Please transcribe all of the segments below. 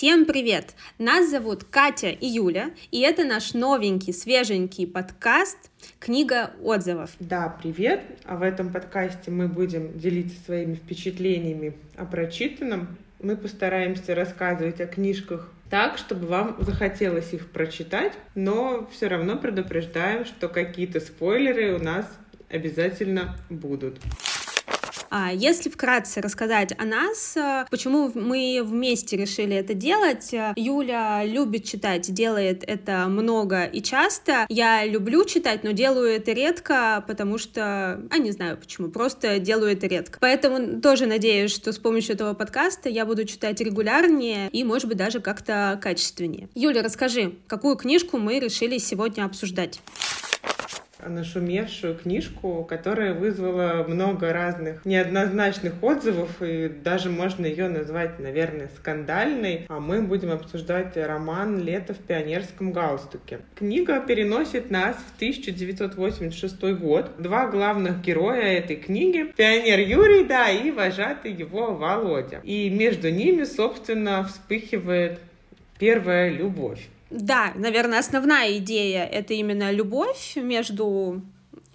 Всем привет! Нас зовут Катя и Юля, и это наш новенький, свеженький подкаст «Книга отзывов». Да, привет! А в этом подкасте мы будем делиться своими впечатлениями о прочитанном. Мы постараемся рассказывать о книжках так, чтобы вам захотелось их прочитать, но все равно предупреждаем, что какие-то спойлеры у нас обязательно будут. А если вкратце рассказать о нас, э, почему мы вместе решили это делать, э, Юля любит читать, делает это много и часто. Я люблю читать, но делаю это редко, потому что, а не знаю почему, просто делаю это редко. Поэтому тоже надеюсь, что с помощью этого подкаста я буду читать регулярнее и, может быть, даже как-то качественнее. Юля, расскажи, какую книжку мы решили сегодня обсуждать? Нашумевшую книжку, которая вызвала много разных неоднозначных отзывов, и даже можно ее назвать, наверное, скандальной. А мы будем обсуждать роман «Лето в пионерском галстуке». Книга переносит нас в 1986 год. Два главных героя этой книги — пионер Юрий, да, и вожатый его Володя. И между ними, собственно, вспыхивает первая любовь. Да, наверное, основная идея — это именно любовь между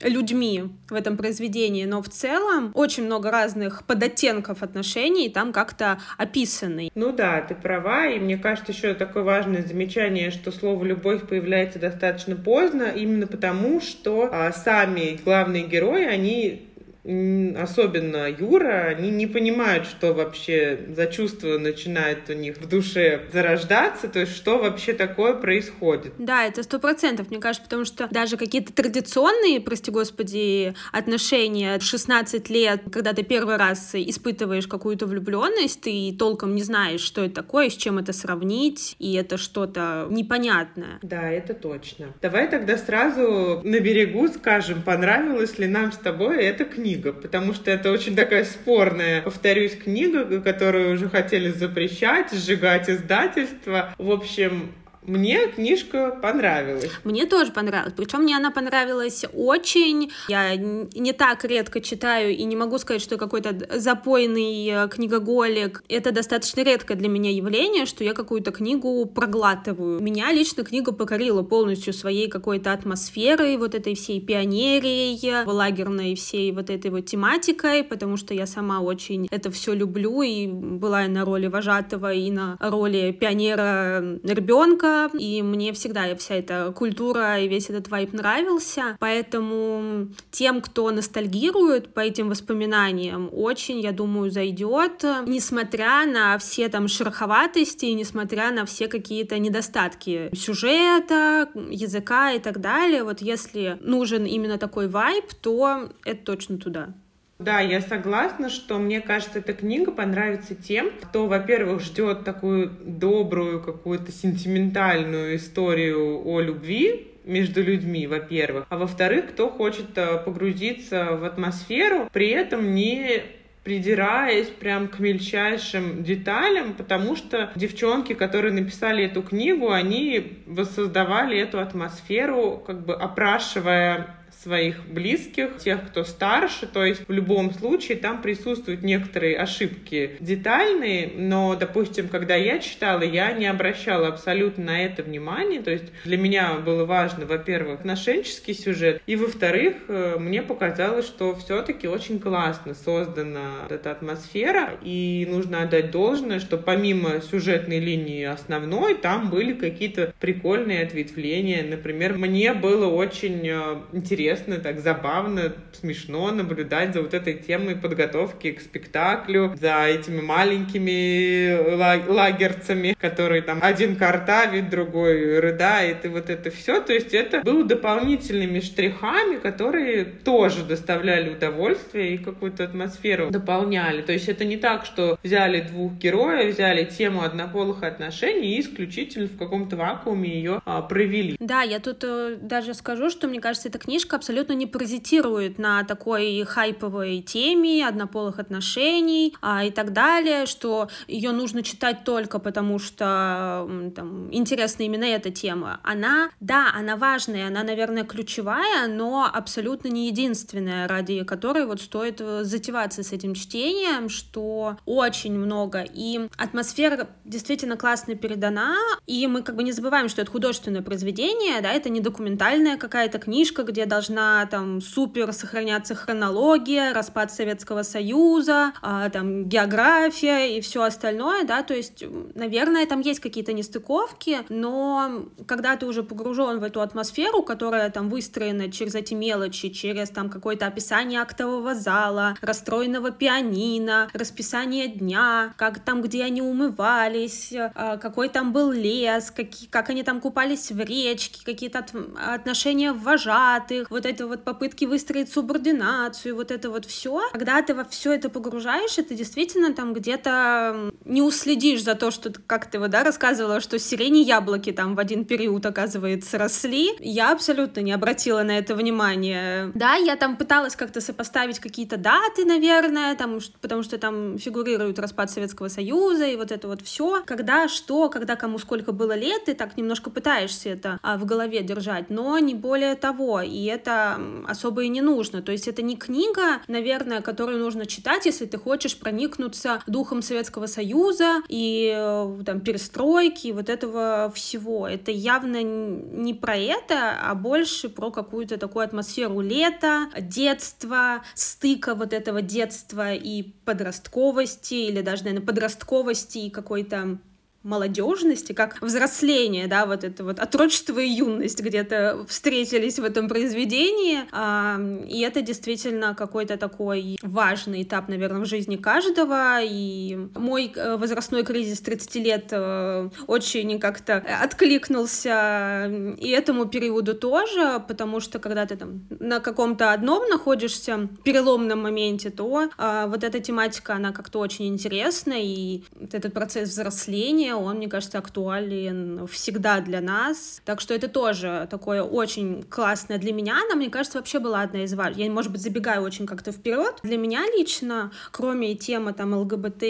людьми в этом произведении, но в целом очень много разных подоттенков отношений там как-то описаны. Ну да, ты права, и мне кажется, еще такое важное замечание, что слово «любовь» появляется достаточно поздно, именно потому, что а, сами главные герои, они особенно Юра, они не понимают, что вообще за чувство начинает у них в душе зарождаться, то есть что вообще такое происходит. Да, это сто процентов, мне кажется, потому что даже какие-то традиционные, прости господи, отношения в 16 лет, когда ты первый раз испытываешь какую-то влюбленность, ты толком не знаешь, что это такое, с чем это сравнить, и это что-то непонятное. Да, это точно. Давай тогда сразу на берегу скажем, понравилась ли нам с тобой эта книга книга, потому что это очень такая спорная, повторюсь, книга, которую уже хотели запрещать, сжигать издательство. В общем, мне книжка понравилась. Мне тоже понравилась. Причем мне она понравилась очень. Я не так редко читаю и не могу сказать, что какой-то запойный э, книгоголик. Это достаточно редкое для меня явление, что я какую-то книгу проглатываю. Меня лично книга покорила полностью своей какой-то атмосферой, вот этой всей пионерией, лагерной всей вот этой вот тематикой, потому что я сама очень это все люблю и была и на роли вожатого, и на роли пионера ребенка, и мне всегда вся эта культура и весь этот вайп нравился, поэтому тем, кто ностальгирует по этим воспоминаниям, очень, я думаю, зайдет, несмотря на все там шероховатости, несмотря на все какие-то недостатки сюжета, языка и так далее, вот если нужен именно такой вайп, то это точно туда. Да, я согласна, что мне кажется, эта книга понравится тем, кто, во-первых, ждет такую добрую, какую-то сентиментальную историю о любви, между людьми, во-первых, а во-вторых, кто хочет э, погрузиться в атмосферу, при этом не придираясь прям к мельчайшим деталям, потому что девчонки, которые написали эту книгу, они воссоздавали эту атмосферу, как бы опрашивая своих близких, тех, кто старше, то есть в любом случае там присутствуют некоторые ошибки детальные, но, допустим, когда я читала, я не обращала абсолютно на это внимания, то есть для меня было важно, во-первых, отношенческий сюжет, и, во-вторых, э, мне показалось, что все-таки очень классно создана эта атмосфера, и нужно отдать должное, что помимо сюжетной линии основной, там были какие-то прикольные ответвления, например, мне было очень э, интересно интересно, так забавно, смешно наблюдать за вот этой темой подготовки к спектаклю, за этими маленькими лагерцами, которые там один картавит, другой рыдает, и вот это все. То есть это было дополнительными штрихами, которые тоже доставляли удовольствие и какую-то атмосферу дополняли. То есть это не так, что взяли двух героев, взяли тему однополых отношений и исключительно в каком-то вакууме ее а, провели. Да, я тут э, даже скажу, что мне кажется, эта книжка абсолютно не паразитирует на такой хайповой теме однополых отношений а, и так далее, что ее нужно читать только потому, что там, интересна именно эта тема. Она, да, она важная, она, наверное, ключевая, но абсолютно не единственная, ради которой вот стоит э, затеваться с этим чтением, что очень много. И атмосфера действительно классно передана, и мы как бы не забываем, что это художественное произведение, да, это не документальная какая-то книжка, где должна там супер сохраняться хронология, распад Советского Союза, а, там география и все остальное, да, то есть, наверное, там есть какие-то нестыковки, но когда ты уже погружен в эту атмосферу, которая там выстроена через эти мелочи, через там какое-то описание актового зала, расстроенного пианино, расписание дня, как там, где они умывались, а, какой там был лес, какие, как они там купались в речке, какие-то от, отношения вожатых, вот это вот попытки выстроить субординацию, вот это вот все. Когда ты во все это погружаешь, это действительно там где-то не уследишь за то, что, как ты вот, да, рассказывала, что сирени яблоки там в один период, оказывается, росли. Я абсолютно не обратила на это внимание. Да, я там пыталась как-то сопоставить какие-то даты, наверное, там, потому что там фигурирует распад Советского Союза и вот это вот все. Когда что, когда кому сколько было лет, ты так немножко пытаешься это а, в голове держать, но не более того, и это особо и не нужно. То есть это не книга, наверное, которую нужно читать, если ты хочешь проникнуться духом Советского Союза и э, там перестройки, вот этого всего. Это явно не про это, а больше про какую-то такую атмосферу лета, детства, стыка вот этого детства и подростковости, или даже, наверное, подростковости и какой-то молодежности, как взросление, да, вот это вот отрочество и юность где-то встретились в этом произведении, а, и это действительно какой-то такой важный этап, наверное, в жизни каждого, и мой э, возрастной кризис 30 лет э, очень как-то откликнулся и этому периоду тоже, потому что когда ты там на каком-то одном находишься переломном моменте, то а, вот эта тематика, она как-то очень интересна, и вот этот процесс взросления, он, мне кажется, актуален всегда для нас. Так что это тоже такое очень классное для меня. Она, мне кажется, вообще была одна из важных. Я, может быть, забегаю очень как-то вперед. Для меня лично, кроме темы там ЛГБТ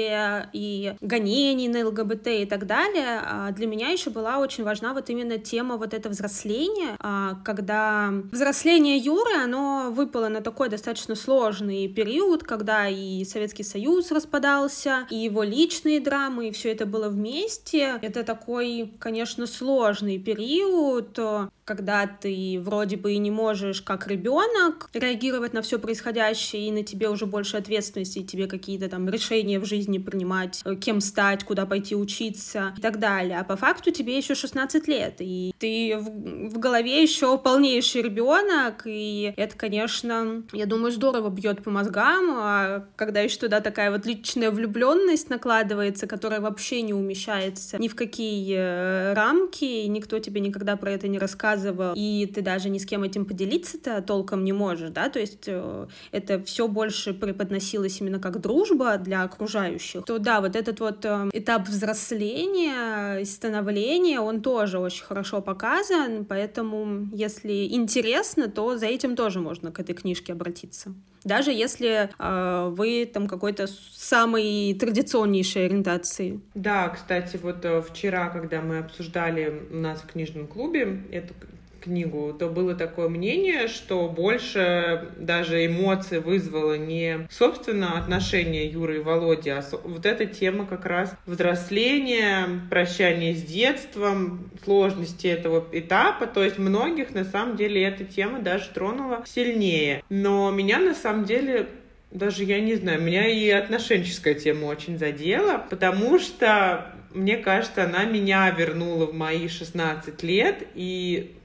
и гонений на ЛГБТ и так далее, а, для меня еще была очень важна вот именно тема вот это взросления, а, когда взросление Юры, оно выпало на такой достаточно сложный период, когда и Советский Союз распадался, и его личные драмы, и все это было вместе, месте. Это такой, конечно, сложный период, когда ты вроде бы и не можешь как ребенок реагировать на все происходящее, и на тебе уже больше ответственности, и тебе какие-то там решения в жизни принимать, э, кем стать, куда пойти учиться и так далее. А по факту тебе еще 16 лет, и ты в, в голове еще полнейший ребенок, и это, конечно, я думаю, здорово бьет по мозгам, а когда еще туда такая вот личная влюбленность накладывается, которая вообще не умещается ни в какие э, рамки, и никто тебе никогда про это не рассказывает, рассказывал, и ты даже ни с кем этим поделиться-то толком не можешь, да, то есть э, это все больше преподносилось именно как дружба для окружающих, то да, вот этот вот э, этап взросления становления, он тоже очень хорошо показан, поэтому если интересно, то за этим тоже можно к этой книжке обратиться даже если э, вы там какой-то самой традиционнейшей ориентации. Да, кстати, вот э, вчера, когда мы обсуждали у нас в книжном клубе эту книгу, то было такое мнение, что больше даже эмоции вызвало не собственно отношения Юры и Володи, а вот эта тема как раз взросления, прощания с детством, сложности этого этапа. То есть многих на самом деле эта тема даже тронула сильнее. Но меня на самом деле даже я не знаю, меня и отношенческая тема очень задела, потому что мне кажется, она меня вернула в мои 16 лет, и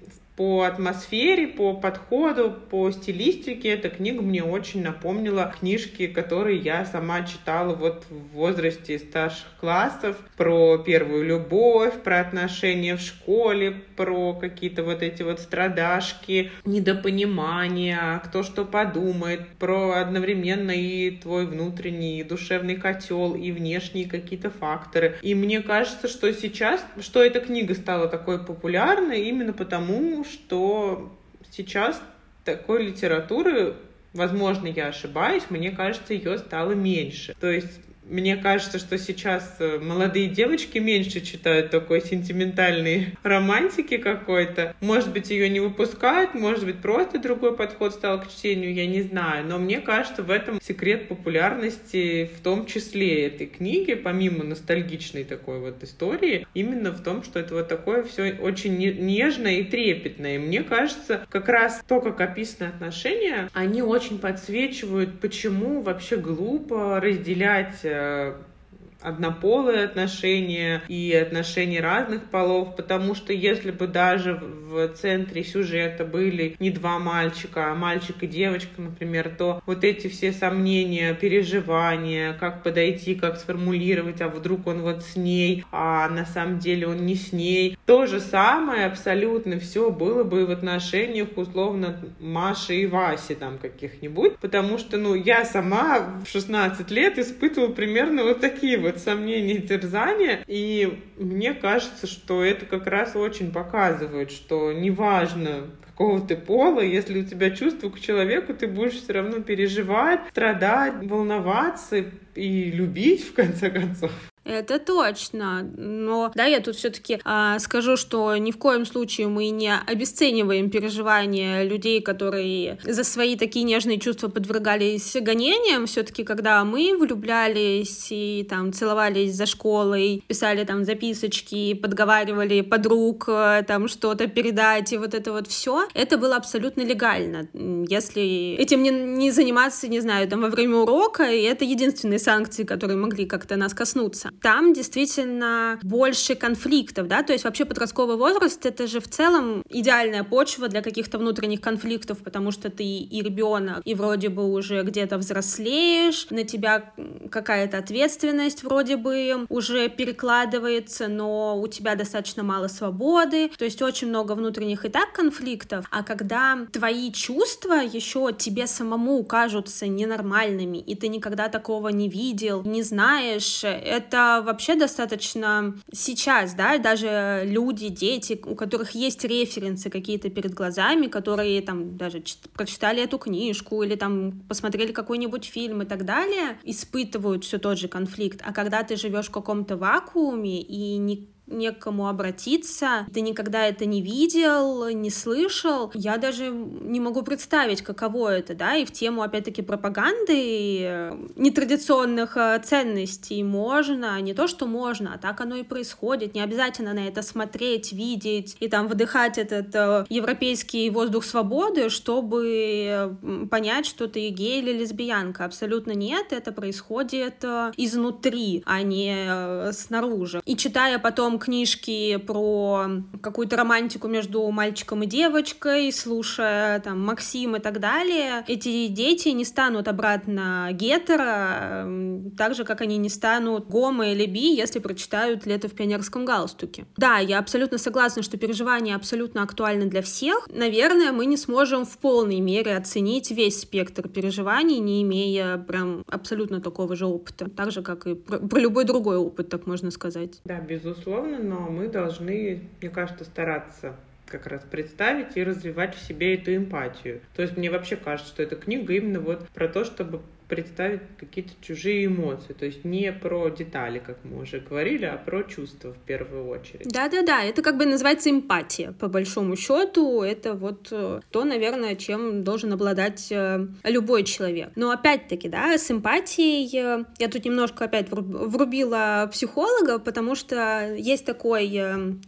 по атмосфере, по подходу, по стилистике эта книга мне очень напомнила книжки, которые я сама читала вот в возрасте старших классов про первую любовь, про отношения в школе, про какие-то вот эти вот страдашки, недопонимания, кто что подумает, про одновременно и твой внутренний душевный котел, и внешние какие-то факторы. И мне кажется, что сейчас, что эта книга стала такой популярной именно потому, что сейчас такой литературы Возможно, я ошибаюсь, мне кажется, ее стало меньше. То есть мне кажется, что сейчас э, молодые девочки меньше читают такой сентиментальной романтики какой-то. Может быть, ее не выпускают, может быть, просто другой подход стал к чтению, я не знаю. Но мне кажется, в этом секрет популярности в том числе этой книги, помимо ностальгичной такой вот истории, именно в том, что это вот такое все очень нежное и трепетное. И мне кажется, как раз то, как описаны отношения, они очень подсвечивают, почему вообще глупо разделять э, однополые отношения и отношения разных полов, потому что если бы даже в центре сюжета были не два мальчика, а мальчик и девочка, например, то вот эти все сомнения, переживания, как подойти, как сформулировать, а вдруг он вот с ней, а на самом деле он не с ней. То же самое абсолютно все было бы в отношениях условно Маши и Васи там каких-нибудь, потому что, ну, я сама в 16 лет испытывала примерно вот такие вот сомнения и терзания, и мне кажется, что это как раз очень показывает, что неважно, какого ты пола, если у тебя чувство к человеку, ты будешь все равно переживать, страдать, волноваться и любить, в конце концов. Это точно. Но да, я тут все-таки а, скажу, что ни в коем случае мы не обесцениваем переживания людей, которые за свои такие нежные чувства подвергались гонениям. Все-таки, когда мы влюблялись и там целовались за школой, писали там записочки, подговаривали подруг э, там что-то передать, и вот это вот все, это было абсолютно легально. Если этим не, не заниматься, не знаю, там во время урока, и это единственные санкции, которые могли как-то нас коснуться там действительно больше конфликтов, да, то есть вообще подростковый возраст — это же в целом идеальная почва для каких-то внутренних конфликтов, потому что ты и ребенок, и вроде бы уже где-то взрослеешь, на тебя какая-то ответственность вроде бы уже перекладывается, но у тебя достаточно мало свободы, то есть очень много внутренних и так конфликтов, а когда твои чувства еще тебе самому кажутся ненормальными, и ты никогда такого не видел, не знаешь, это вообще достаточно сейчас, да, даже люди, дети, у которых есть референсы какие-то перед глазами, которые там даже прочитали эту книжку или там посмотрели какой-нибудь фильм и так далее, испытывают все тот же конфликт. А когда ты живешь в каком-то вакууме и не не к кому обратиться, ты никогда это не видел, не слышал, я даже не могу представить, каково это, да, и в тему, опять-таки, пропаганды э, нетрадиционных э, ценностей можно, не то, что можно, а так оно и происходит, не обязательно на это смотреть, видеть и там выдыхать этот э, европейский воздух свободы, чтобы понять, что ты гей или лесбиянка, абсолютно нет, это происходит изнутри, а не снаружи. И читая потом книжки про какую-то романтику между мальчиком и девочкой, слушая там Максим и так далее, эти дети не станут обратно гетеро, так же, как они не станут гомо или би, если прочитают «Лето в пионерском галстуке». Да, я абсолютно согласна, что переживания абсолютно актуальны для всех. Наверное, мы не сможем в полной мере оценить весь спектр переживаний, не имея прям абсолютно такого же опыта. Так же, как и про, про любой другой опыт, так можно сказать. Да, безусловно безусловно, но мы должны, мне кажется, стараться как раз представить и развивать в себе эту эмпатию. То есть мне вообще кажется, что эта книга именно вот про то, чтобы представить какие-то чужие эмоции. То есть не про детали, как мы уже говорили, а про чувства в первую очередь. Да-да-да, это как бы называется эмпатия, по большому счету. Это вот э, то, наверное, чем должен обладать э, любой человек. Но опять-таки, да, с эмпатией э, я тут немножко опять врубила психолога, потому что есть такой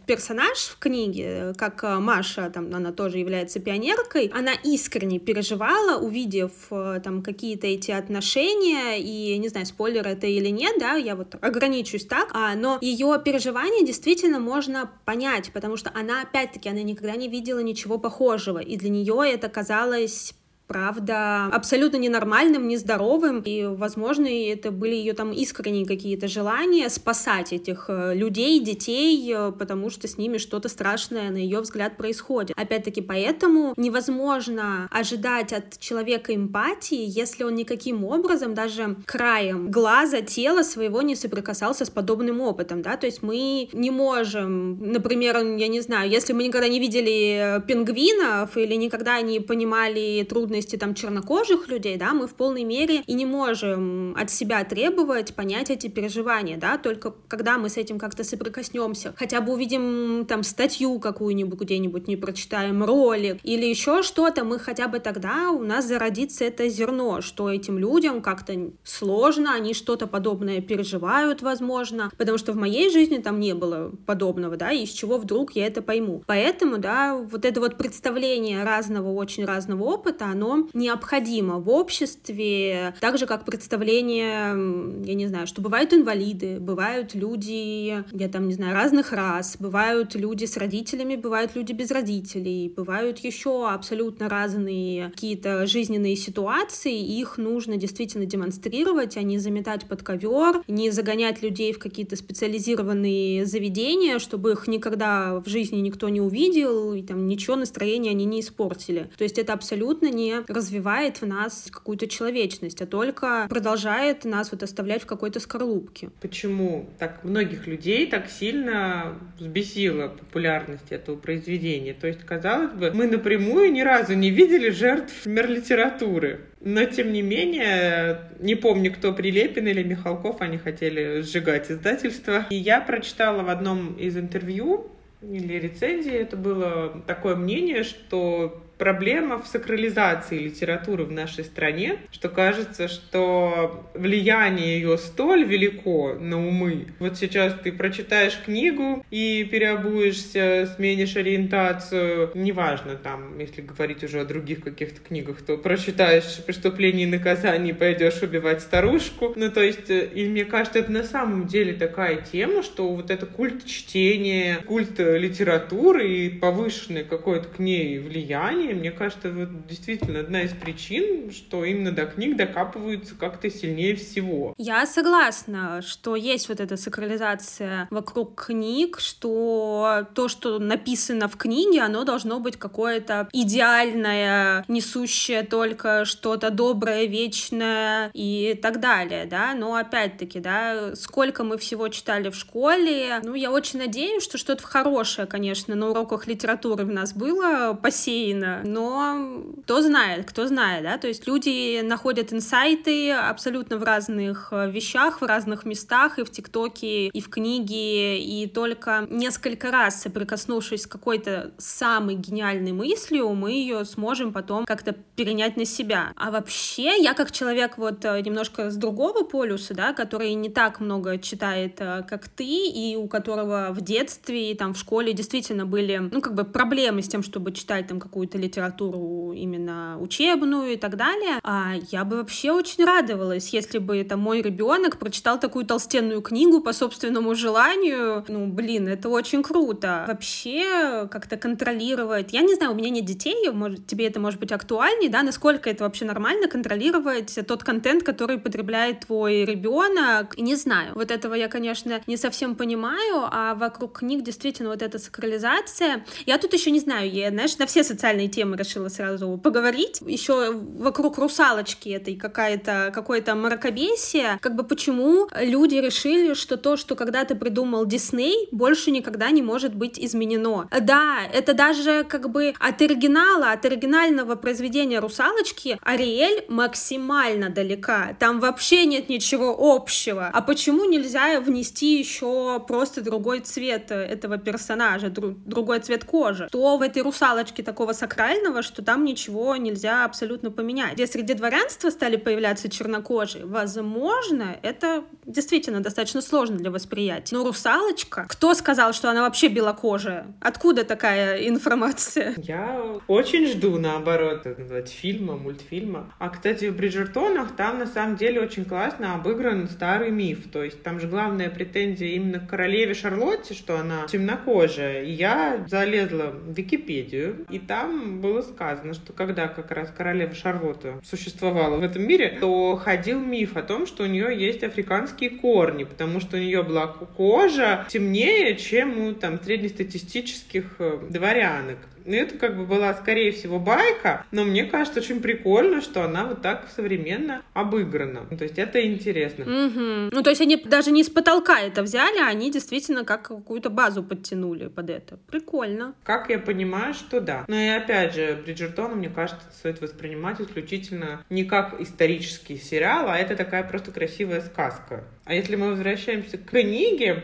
персонаж в книге, как Маша, там она тоже является пионеркой, она искренне переживала, увидев там какие-то эти отношения отношения, и не знаю, спойлер это или нет, да, я вот ограничусь так, а, но ее переживания действительно можно понять, потому что она, опять-таки, она никогда не видела ничего похожего, и для нее это казалось правда, абсолютно ненормальным, нездоровым, и, возможно, это были ее там искренние какие-то желания спасать этих э, людей, детей, э, потому что с ними что-то страшное, на ее взгляд, происходит. Опять-таки, поэтому невозможно ожидать от человека эмпатии, если он никаким образом, даже краем глаза, тела своего не соприкасался с подобным опытом, да, то есть мы не можем, например, я не знаю, если мы никогда не видели пингвинов или никогда не понимали трудности там чернокожих людей, да, мы в полной мере и не можем от себя требовать понять эти переживания, да, только когда мы с этим как-то соприкоснемся, хотя бы увидим там статью какую-нибудь где-нибудь, не прочитаем ролик или еще что-то, мы хотя бы тогда у нас зародится это зерно, что этим людям как-то сложно, они что-то подобное переживают, возможно, потому что в моей жизни там не было подобного, да, и из чего вдруг я это пойму. Поэтому, да, вот это вот представление разного, очень разного опыта, оно необходимо в обществе, так же, как представление, я не знаю, что бывают инвалиды, бывают люди, я там, не знаю, разных рас, бывают люди с родителями, бывают люди без родителей, бывают еще абсолютно разные какие-то жизненные ситуации, их нужно действительно демонстрировать, а не заметать под ковер, не загонять людей в какие-то специализированные заведения, чтобы их никогда в жизни никто не увидел, и там ничего настроения они не испортили. То есть это абсолютно не развивает в нас какую-то человечность, а только продолжает нас вот оставлять в какой-то скорлупке. Почему так многих людей так сильно взбесила популярность этого произведения? То есть, казалось бы, мы напрямую ни разу не видели жертв мир-литературы. Но, тем не менее, не помню, кто Прилепин или Михалков, они хотели сжигать издательство. И я прочитала в одном из интервью или рецензии, это было такое мнение, что проблема в сакрализации литературы в нашей стране, что кажется, что влияние ее столь велико на умы. Вот сейчас ты прочитаешь книгу и переобуешься, сменишь ориентацию, неважно там, если говорить уже о других каких-то книгах, то прочитаешь «Преступление и наказание» и пойдешь убивать старушку. Ну, то есть, э, и мне кажется, это на самом деле такая тема, что вот это культ чтения, культ литературы и повышенное какое-то к ней влияние, мне кажется, вот действительно одна из причин, что именно до книг докапываются как-то сильнее всего. Я согласна, что есть вот эта сакрализация вокруг книг, что то, что написано в книге, оно должно быть какое-то идеальное, несущее только что-то доброе, вечное и так далее, да, но опять-таки, да, сколько мы всего читали в школе, ну, я очень надеюсь, что что-то хорошее, конечно, на уроках литературы в нас было посеяно, но кто знает, кто знает, да, то есть люди находят инсайты абсолютно в разных э, вещах, в разных местах, и в ТикТоке, и в книге, и только несколько раз соприкоснувшись с какой-то самой гениальной мыслью, мы ее сможем потом как-то перенять на себя. А вообще, я как человек вот э, немножко с другого полюса, да, который не так много читает, э, как ты, и у которого в детстве и там в школе действительно были, ну, как бы проблемы с тем, чтобы читать там какую-то литературу, именно учебную и так далее, а я бы вообще очень радовалась, если бы это мой ребенок прочитал такую толстенную книгу по собственному желанию. Ну, блин, это очень круто. Вообще как-то контролировать. Я не знаю, у меня нет детей, может, тебе это может быть актуальнее, да, насколько это вообще нормально контролировать тот контент, который потребляет твой ребенок. Не знаю, вот этого я, конечно, не совсем понимаю, а вокруг книг действительно вот эта сакрализация. Я тут еще не знаю, я, знаешь, на все социальные темы решила сразу поговорить. Еще вокруг русалочки этой какая-то какое-то мракобесие. Как бы почему люди решили, что то, что когда-то придумал Дисней, больше никогда не может быть изменено. Да, это даже как бы от оригинала, от оригинального произведения русалочки Ариэль максимально далека. Там вообще нет ничего общего. А почему нельзя внести еще просто другой цвет этого персонажа, другой цвет кожи? То в этой русалочке такого сакрального уникального, что там ничего нельзя абсолютно поменять. Где среди дворянства стали появляться чернокожие, возможно, это действительно достаточно сложно для восприятия. Но русалочка, кто сказал, что она вообще белокожая? Откуда такая информация? Я очень жду, наоборот, назвать фильма, мультфильма. А, кстати, в Бриджертонах там на самом деле очень классно обыгран старый миф. То есть там же главная претензия именно к королеве Шарлотте, что она темнокожая. И я залезла в Википедию, и там было сказано, что когда как раз королева Шарлотта существовала в этом мире, то ходил миф о том, что у нее есть африканские корни, потому что у нее была кожа темнее, чем у там среднестатистических э, дворянок. Ну, это как бы была, скорее всего, байка, но мне кажется очень прикольно, что она вот так современно обыграна. Ну, то есть это интересно. Угу. Ну, то есть они даже не с потолка это взяли, а они действительно как какую-то базу подтянули под это. Прикольно. Как я понимаю, что да. Но и опять же, Бриджертона, мне кажется, стоит воспринимать исключительно не как исторический сериал, а это такая просто красивая сказка. А если мы возвращаемся к книге,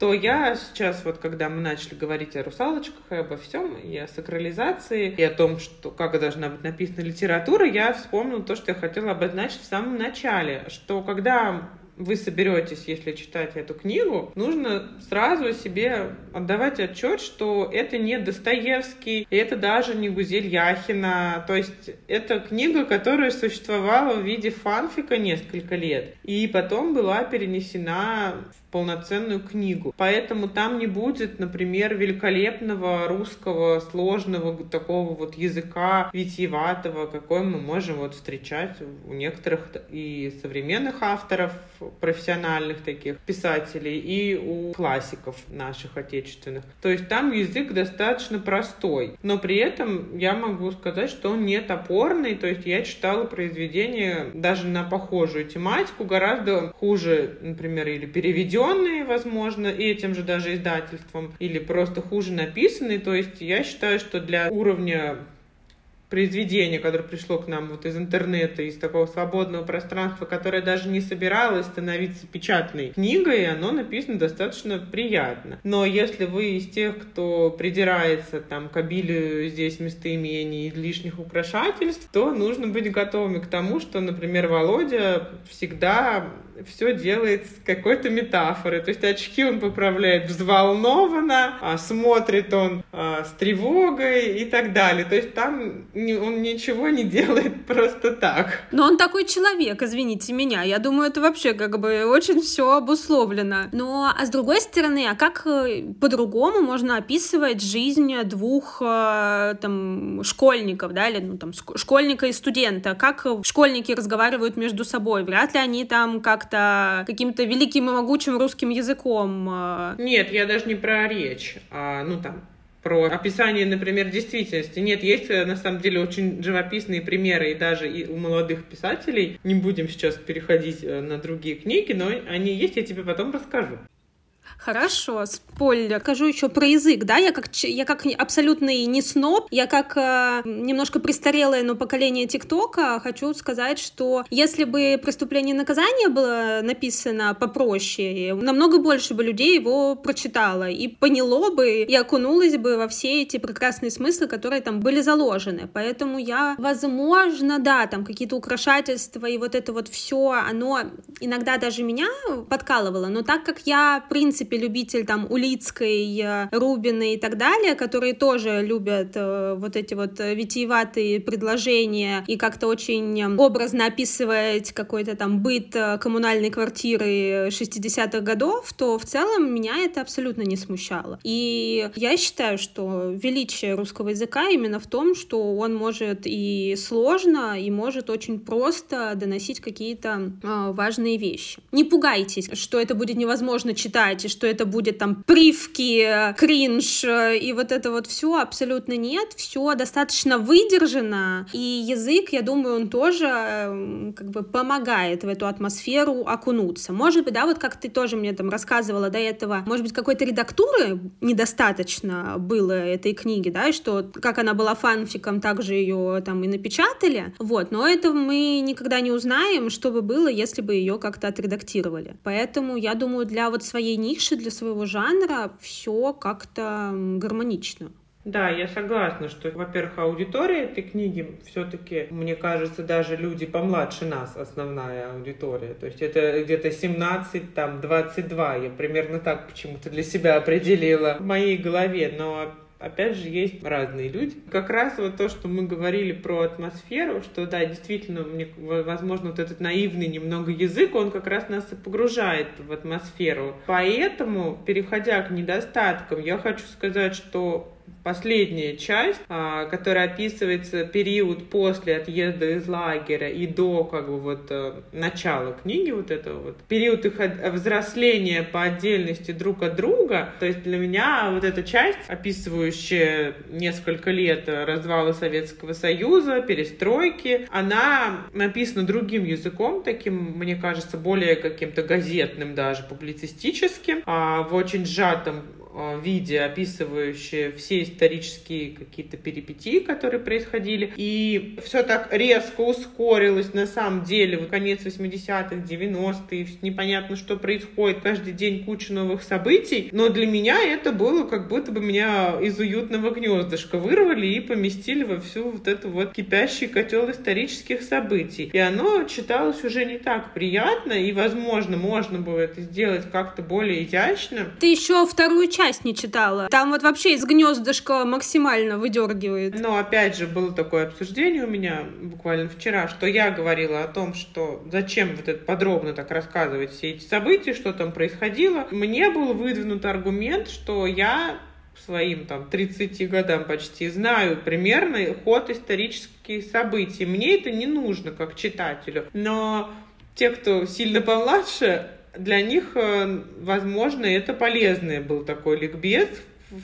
то я сейчас, вот когда мы начали говорить о русалочках и обо всем, и о сакрализации, и о том, что как должна быть написана литература, я вспомнила то, что я хотела обозначить в самом начале, что когда вы соберетесь, если читать эту книгу, нужно сразу себе отдавать отчет, что это не Достоевский, это даже не Гузель Яхина. То есть это книга, которая существовала в виде фанфика несколько лет, и потом была перенесена полноценную книгу. Поэтому там не будет, например, великолепного русского сложного такого вот языка витиеватого, какой мы можем вот встречать у некоторых и современных авторов, профессиональных таких писателей, и у классиков наших отечественных. То есть там язык достаточно простой, но при этом я могу сказать, что он не топорный, то есть я читала произведения даже на похожую тематику гораздо хуже, например, или переведен переведенные, возможно, этим же даже издательством, или просто хуже написанные. То есть я считаю, что для уровня произведение, которое пришло к нам вот из интернета, из такого свободного пространства, которое даже не собиралось становиться печатной книгой, оно написано достаточно приятно. Но если вы из тех, кто придирается там к обилию здесь местоимений и лишних украшательств, то нужно быть готовыми к тому, что, например, Володя всегда все делает с какой-то метафорой. То есть очки он поправляет взволнованно, а смотрит он а, с тревогой и так далее. То есть там не, он ничего не делает просто так. Но он такой человек, извините меня. Я думаю, это вообще как бы очень все обусловлено. Но а с другой стороны, а как э, по-другому можно описывать жизнь двух э, там школьников, да, или ну там школьника и студента? Как школьники разговаривают между собой? Вряд ли они там как-то каким-то великим и могучим русским языком. Э. Нет, я даже не про речь, а, ну там про описание, например, действительности. Нет, есть э, на самом деле очень живописные примеры и даже и у молодых писателей. Не будем сейчас переходить э, на другие книги, но они есть, я тебе потом расскажу. Хорошо, спойлер. Скажу еще про язык, да, я как, я как абсолютный не сноб, я как э, немножко престарелое, но поколение ТикТока хочу сказать, что если бы «Преступление и наказание» было написано попроще, намного больше бы людей его прочитало и поняло бы, и окунулось бы во все эти прекрасные смыслы, которые там были заложены. Поэтому я, возможно, да, там какие-то украшательства и вот это вот все, оно иногда даже меня подкалывало, но так как я, в принципе, принципе, любитель там Улицкой, э, Рубины и так далее, которые тоже любят э, вот эти вот витиеватые предложения и как-то очень образно описывать какой-то там быт э, коммунальной квартиры 60-х годов, то в целом меня это абсолютно не смущало. И я считаю, что величие русского языка именно в том, что он может и сложно, и может очень просто доносить какие-то э, важные вещи. Не пугайтесь, что это будет невозможно читать, что это будет там привки, кринж и вот это вот все, абсолютно нет, все достаточно выдержано, и язык, я думаю, он тоже как бы помогает в эту атмосферу окунуться. Может быть, да, вот как ты тоже мне там рассказывала до этого, может быть, какой-то редактуры недостаточно было этой книги, да, и что как она была фанфиком, так же ее там и напечатали, вот, но это мы никогда не узнаем, что бы было, если бы ее как-то отредактировали. Поэтому я думаю, для вот своей ниши лучше для своего жанра все как-то гармонично. Да, я согласна, что, во-первых, аудитория этой книги все-таки, мне кажется, даже люди помладше нас основная аудитория. То есть это где-то 17, там, 22. Я примерно так почему-то для себя определила в моей голове. Но опять же, есть разные люди. Как раз вот то, что мы говорили про атмосферу, что да, действительно, мне, возможно, вот этот наивный немного язык, он как раз нас и погружает в атмосферу. Поэтому, переходя к недостаткам, я хочу сказать, что последняя часть, а, которая описывается период после отъезда из лагеря и до как бы вот э, начала книги вот этого вот период их взросления по отдельности друг от друга. То есть для меня вот эта часть, описывающая несколько лет развала Советского Союза, перестройки, она написана другим языком, таким, мне кажется, более каким-то газетным даже, публицистическим, а в очень сжатом виде, описывающее все исторические какие-то перипетии, которые происходили. И все так резко ускорилось на самом деле. В конец 80-х, 90-е, непонятно, что происходит. Каждый день куча новых событий. Но для меня это было как будто бы меня из уютного гнездышка вырвали и поместили во всю вот эту вот кипящий котел исторических событий. И оно читалось уже не так приятно, и, возможно, можно было это сделать как-то более изящно. Ты еще вторую часть часть не читала. Там вот вообще из гнездышка максимально выдергивает. Но опять же было такое обсуждение у меня буквально вчера, что я говорила о том, что зачем вот это подробно так рассказывать все эти события, что там происходило. Мне был выдвинут аргумент, что я своим там 30 годам почти знаю примерно ход исторических событий. Мне это не нужно как читателю. Но те, кто сильно помладше, для них, э, возможно, это полезный был такой ликбез,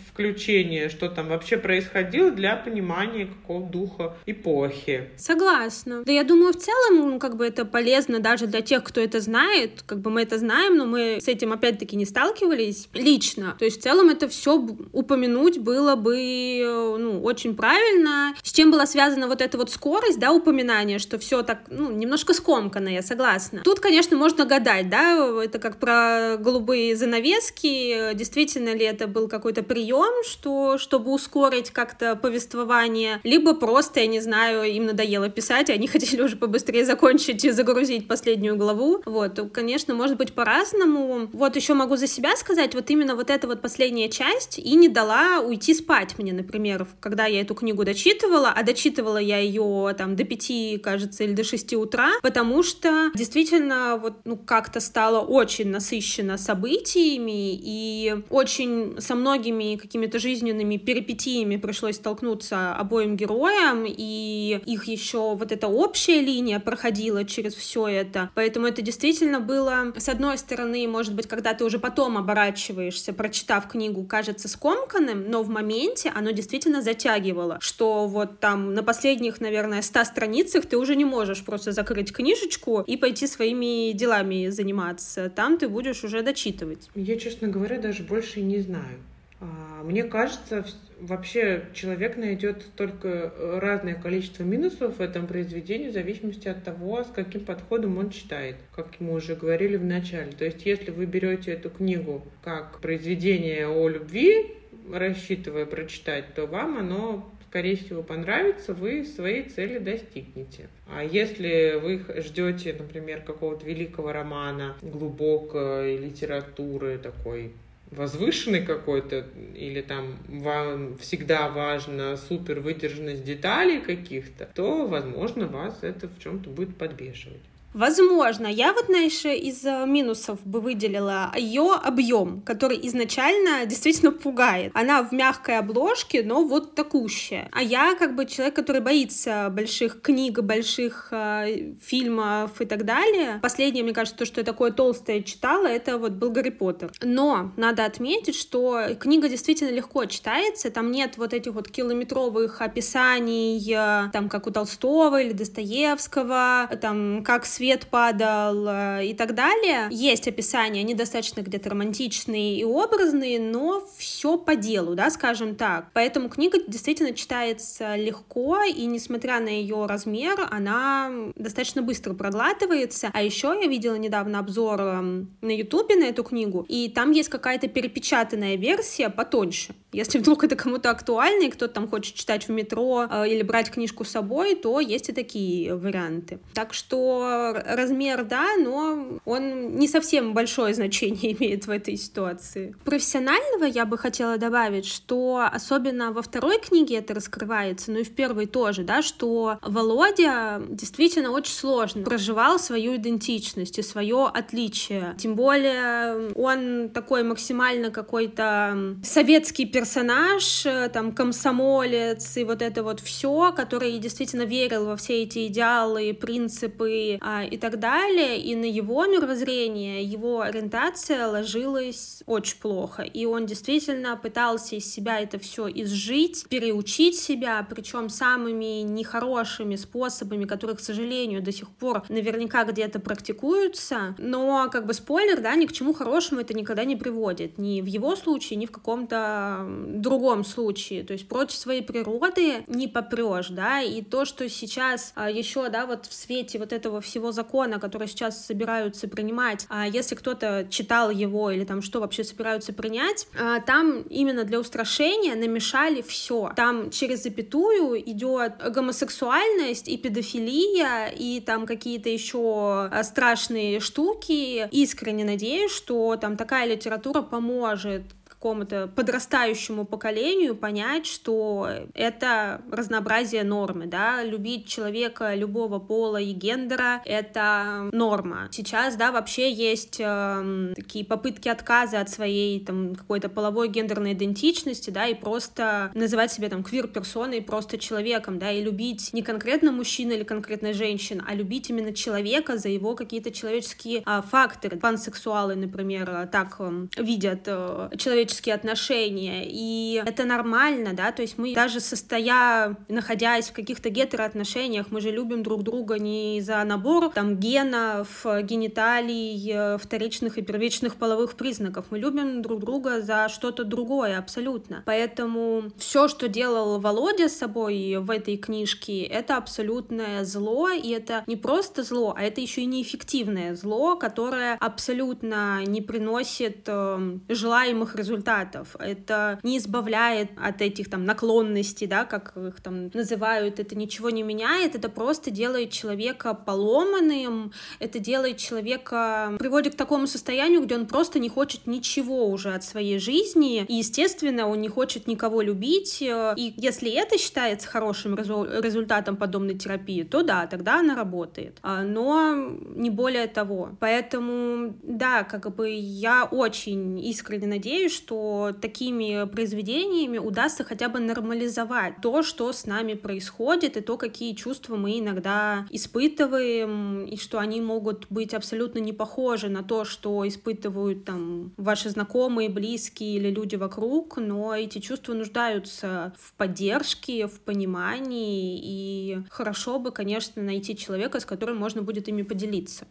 включение, что там вообще происходило для понимания какого духа эпохи. Согласна. Да я думаю, в целом, ну, как бы это полезно даже для тех, кто это знает, как бы мы это знаем, но мы с этим опять-таки не сталкивались лично. То есть в целом это все упомянуть было бы, э, ну, очень правильно. С чем была связана вот эта вот скорость, да, упоминания, что все так, ну, немножко скомкано, я согласна. Тут, конечно, можно гадать, да, это как про голубые занавески, действительно ли это был какой-то прием, что, чтобы ускорить как-то повествование, либо просто, я не знаю, им надоело писать, и они хотели уже побыстрее закончить и загрузить последнюю главу. Вот, конечно, может быть по-разному. Вот еще могу за себя сказать, вот именно вот эта вот последняя часть и не дала уйти спать мне, например, когда я эту книгу дочитывала, а дочитывала я ее там до пяти, кажется, или до шести утра, потому что действительно вот, ну, как-то стало очень насыщено событиями и очень со многими какими-то жизненными перипетиями пришлось столкнуться обоим героям, и их еще вот эта общая линия проходила через все это. Поэтому это действительно было, с одной стороны, может быть, когда ты уже потом оборачиваешься, прочитав книгу, кажется скомканным, но в моменте оно действительно затягивало, что вот там на последних, наверное, 100 страницах ты уже не можешь просто закрыть книжечку и пойти своими делами заниматься. Там ты будешь уже дочитывать. Я, честно говоря, даже больше не знаю. А, мне кажется, вообще человек найдет только э, разное количество минусов в этом произведении в зависимости от того, с каким подходом он читает, как мы уже говорили в начале. То есть, если вы берете эту книгу как произведение о любви, рассчитывая прочитать, то вам оно скорее всего, понравится, вы своей цели достигнете. А если вы ждете, например, какого-то великого романа, глубокой литературы, такой возвышенный какой-то, или там вам всегда важна супер выдержанность деталей каких-то, то, возможно, вас это в чем-то будет подбешивать. Возможно, я вот, знаешь, из э, минусов бы выделила ее объем, который изначально действительно пугает. Она в мягкой обложке, но вот такущая. А я как бы человек, который боится больших книг, больших э, фильмов и так далее. Последнее, мне кажется, то, что я такое толстое читала, это вот был Гарри Поттер. Но надо отметить, что книга действительно легко читается, там нет вот этих вот километровых описаний, э, там, как у Толстого или Достоевского, там, как свет свет падал э, и так далее. Есть описания, они достаточно где-то романтичные и образные, но все по делу, да, скажем так. Поэтому книга действительно читается легко, и несмотря на ее размер, она достаточно быстро проглатывается. А еще я видела недавно обзор эм, на Ютубе на эту книгу, и там есть какая-то перепечатанная версия потоньше. Если вдруг это кому-то актуально, и кто-то там хочет читать в метро э, или брать книжку с собой, то есть и такие варианты. Так что что размер, да, но он не совсем большое значение имеет в этой ситуации. Профессионального я бы хотела добавить, что особенно во второй книге это раскрывается, ну и в первой тоже, да, что Володя действительно очень сложно проживал свою идентичность и свое отличие. Тем более он такой максимально какой-то советский персонаж, там комсомолец и вот это вот все, который действительно верил во все эти идеалы, принципы а, и так далее, и на его мировоззрение, его ориентация ложилась очень плохо, и он действительно пытался из себя это все изжить, переучить себя, причем самыми нехорошими способами, которые, к сожалению, до сих пор наверняка где-то практикуются, но как бы спойлер, да, ни к чему хорошему это никогда не приводит, ни в его случае, ни в каком-то другом случае, то есть против своей природы не попрешь, да, и то, что сейчас а, еще, да, вот в свете вот этого всего закона, который сейчас собираются принимать, а если кто-то читал его или там что вообще собираются принять, а, там именно для устрашения намешали все. Там через запятую идет гомосексуальность и педофилия и там какие-то еще а, страшные штуки. Искренне надеюсь, что там такая литература поможет какому-то подрастающему поколению понять, что это разнообразие нормы, да, любить человека любого пола и гендера — это норма. Сейчас, да, вообще есть э, такие попытки отказа от своей там какой-то половой гендерной идентичности, да, и просто называть себя там квир-персоной, просто человеком, да, и любить не конкретно мужчину или конкретно женщин, а любить именно человека за его какие-то человеческие э, факторы. Пансексуалы, например, так э, видят э, человеческие человеческие отношения, и это нормально, да, то есть мы даже состоя, находясь в каких-то гетероотношениях, мы же любим друг друга не за набор там генов, гениталий, э, вторичных и первичных половых признаков, мы любим друг друга за что-то другое абсолютно. Поэтому все, что делал Володя с собой в этой книжке, это абсолютное зло, и это не просто зло, а это еще и неэффективное зло, которое абсолютно не приносит э, желаемых результатов результатов. Это не избавляет от этих там наклонностей, да, как их там называют, это ничего не меняет, это просто делает человека поломанным, это делает человека, приводит к такому состоянию, где он просто не хочет ничего уже от своей жизни, и, естественно, он не хочет никого любить, и если это считается хорошим результатом подобной терапии, то да, тогда она работает, а, но не более того. Поэтому, да, как бы я очень искренне надеюсь, что такими произведениями удастся хотя бы нормализовать то, что с нами происходит, и то, какие чувства мы иногда испытываем, и что они могут быть абсолютно не похожи на то, что испытывают там ваши знакомые, близкие или люди вокруг, но эти чувства нуждаются в поддержке, в понимании, и хорошо бы, конечно, найти человека, с которым можно будет ими поделиться.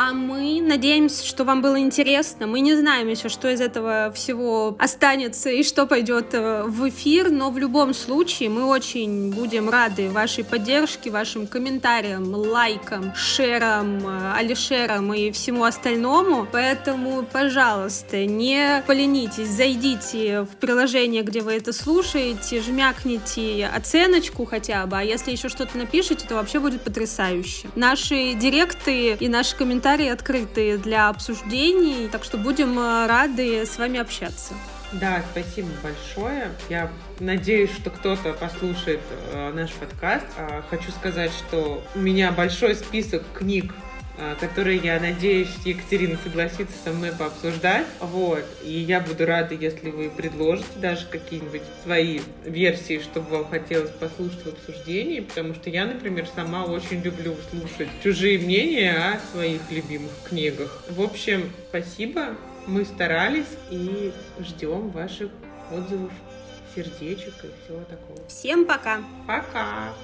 А мы надеемся, что вам было интересно. Мы не знаем еще, что из этого всего останется и что пойдет э, в эфир, но в любом случае мы очень будем рады вашей поддержке, вашим комментариям, лайкам, шерам, э, алишерам и всему остальному. Поэтому, пожалуйста, не поленитесь, зайдите в приложение, где вы это слушаете, жмякните оценочку хотя бы, а если еще что-то напишите, то вообще будет потрясающе. Наши директы и наши комментарии комментарии открыты для обсуждений, так что будем э, рады с вами общаться. Да, спасибо большое. Я надеюсь, что кто-то послушает э, наш подкаст. А, хочу сказать, что у меня большой список книг которые, я надеюсь, Екатерина согласится со мной пообсуждать. Вот. И я буду рада, если вы предложите даже какие-нибудь свои версии, чтобы вам хотелось послушать в обсуждении, потому что я, например, сама очень люблю слушать чужие мнения о своих любимых книгах. В общем, спасибо, мы старались и ждем ваших отзывов, сердечек и всего такого. Всем пока! Пока!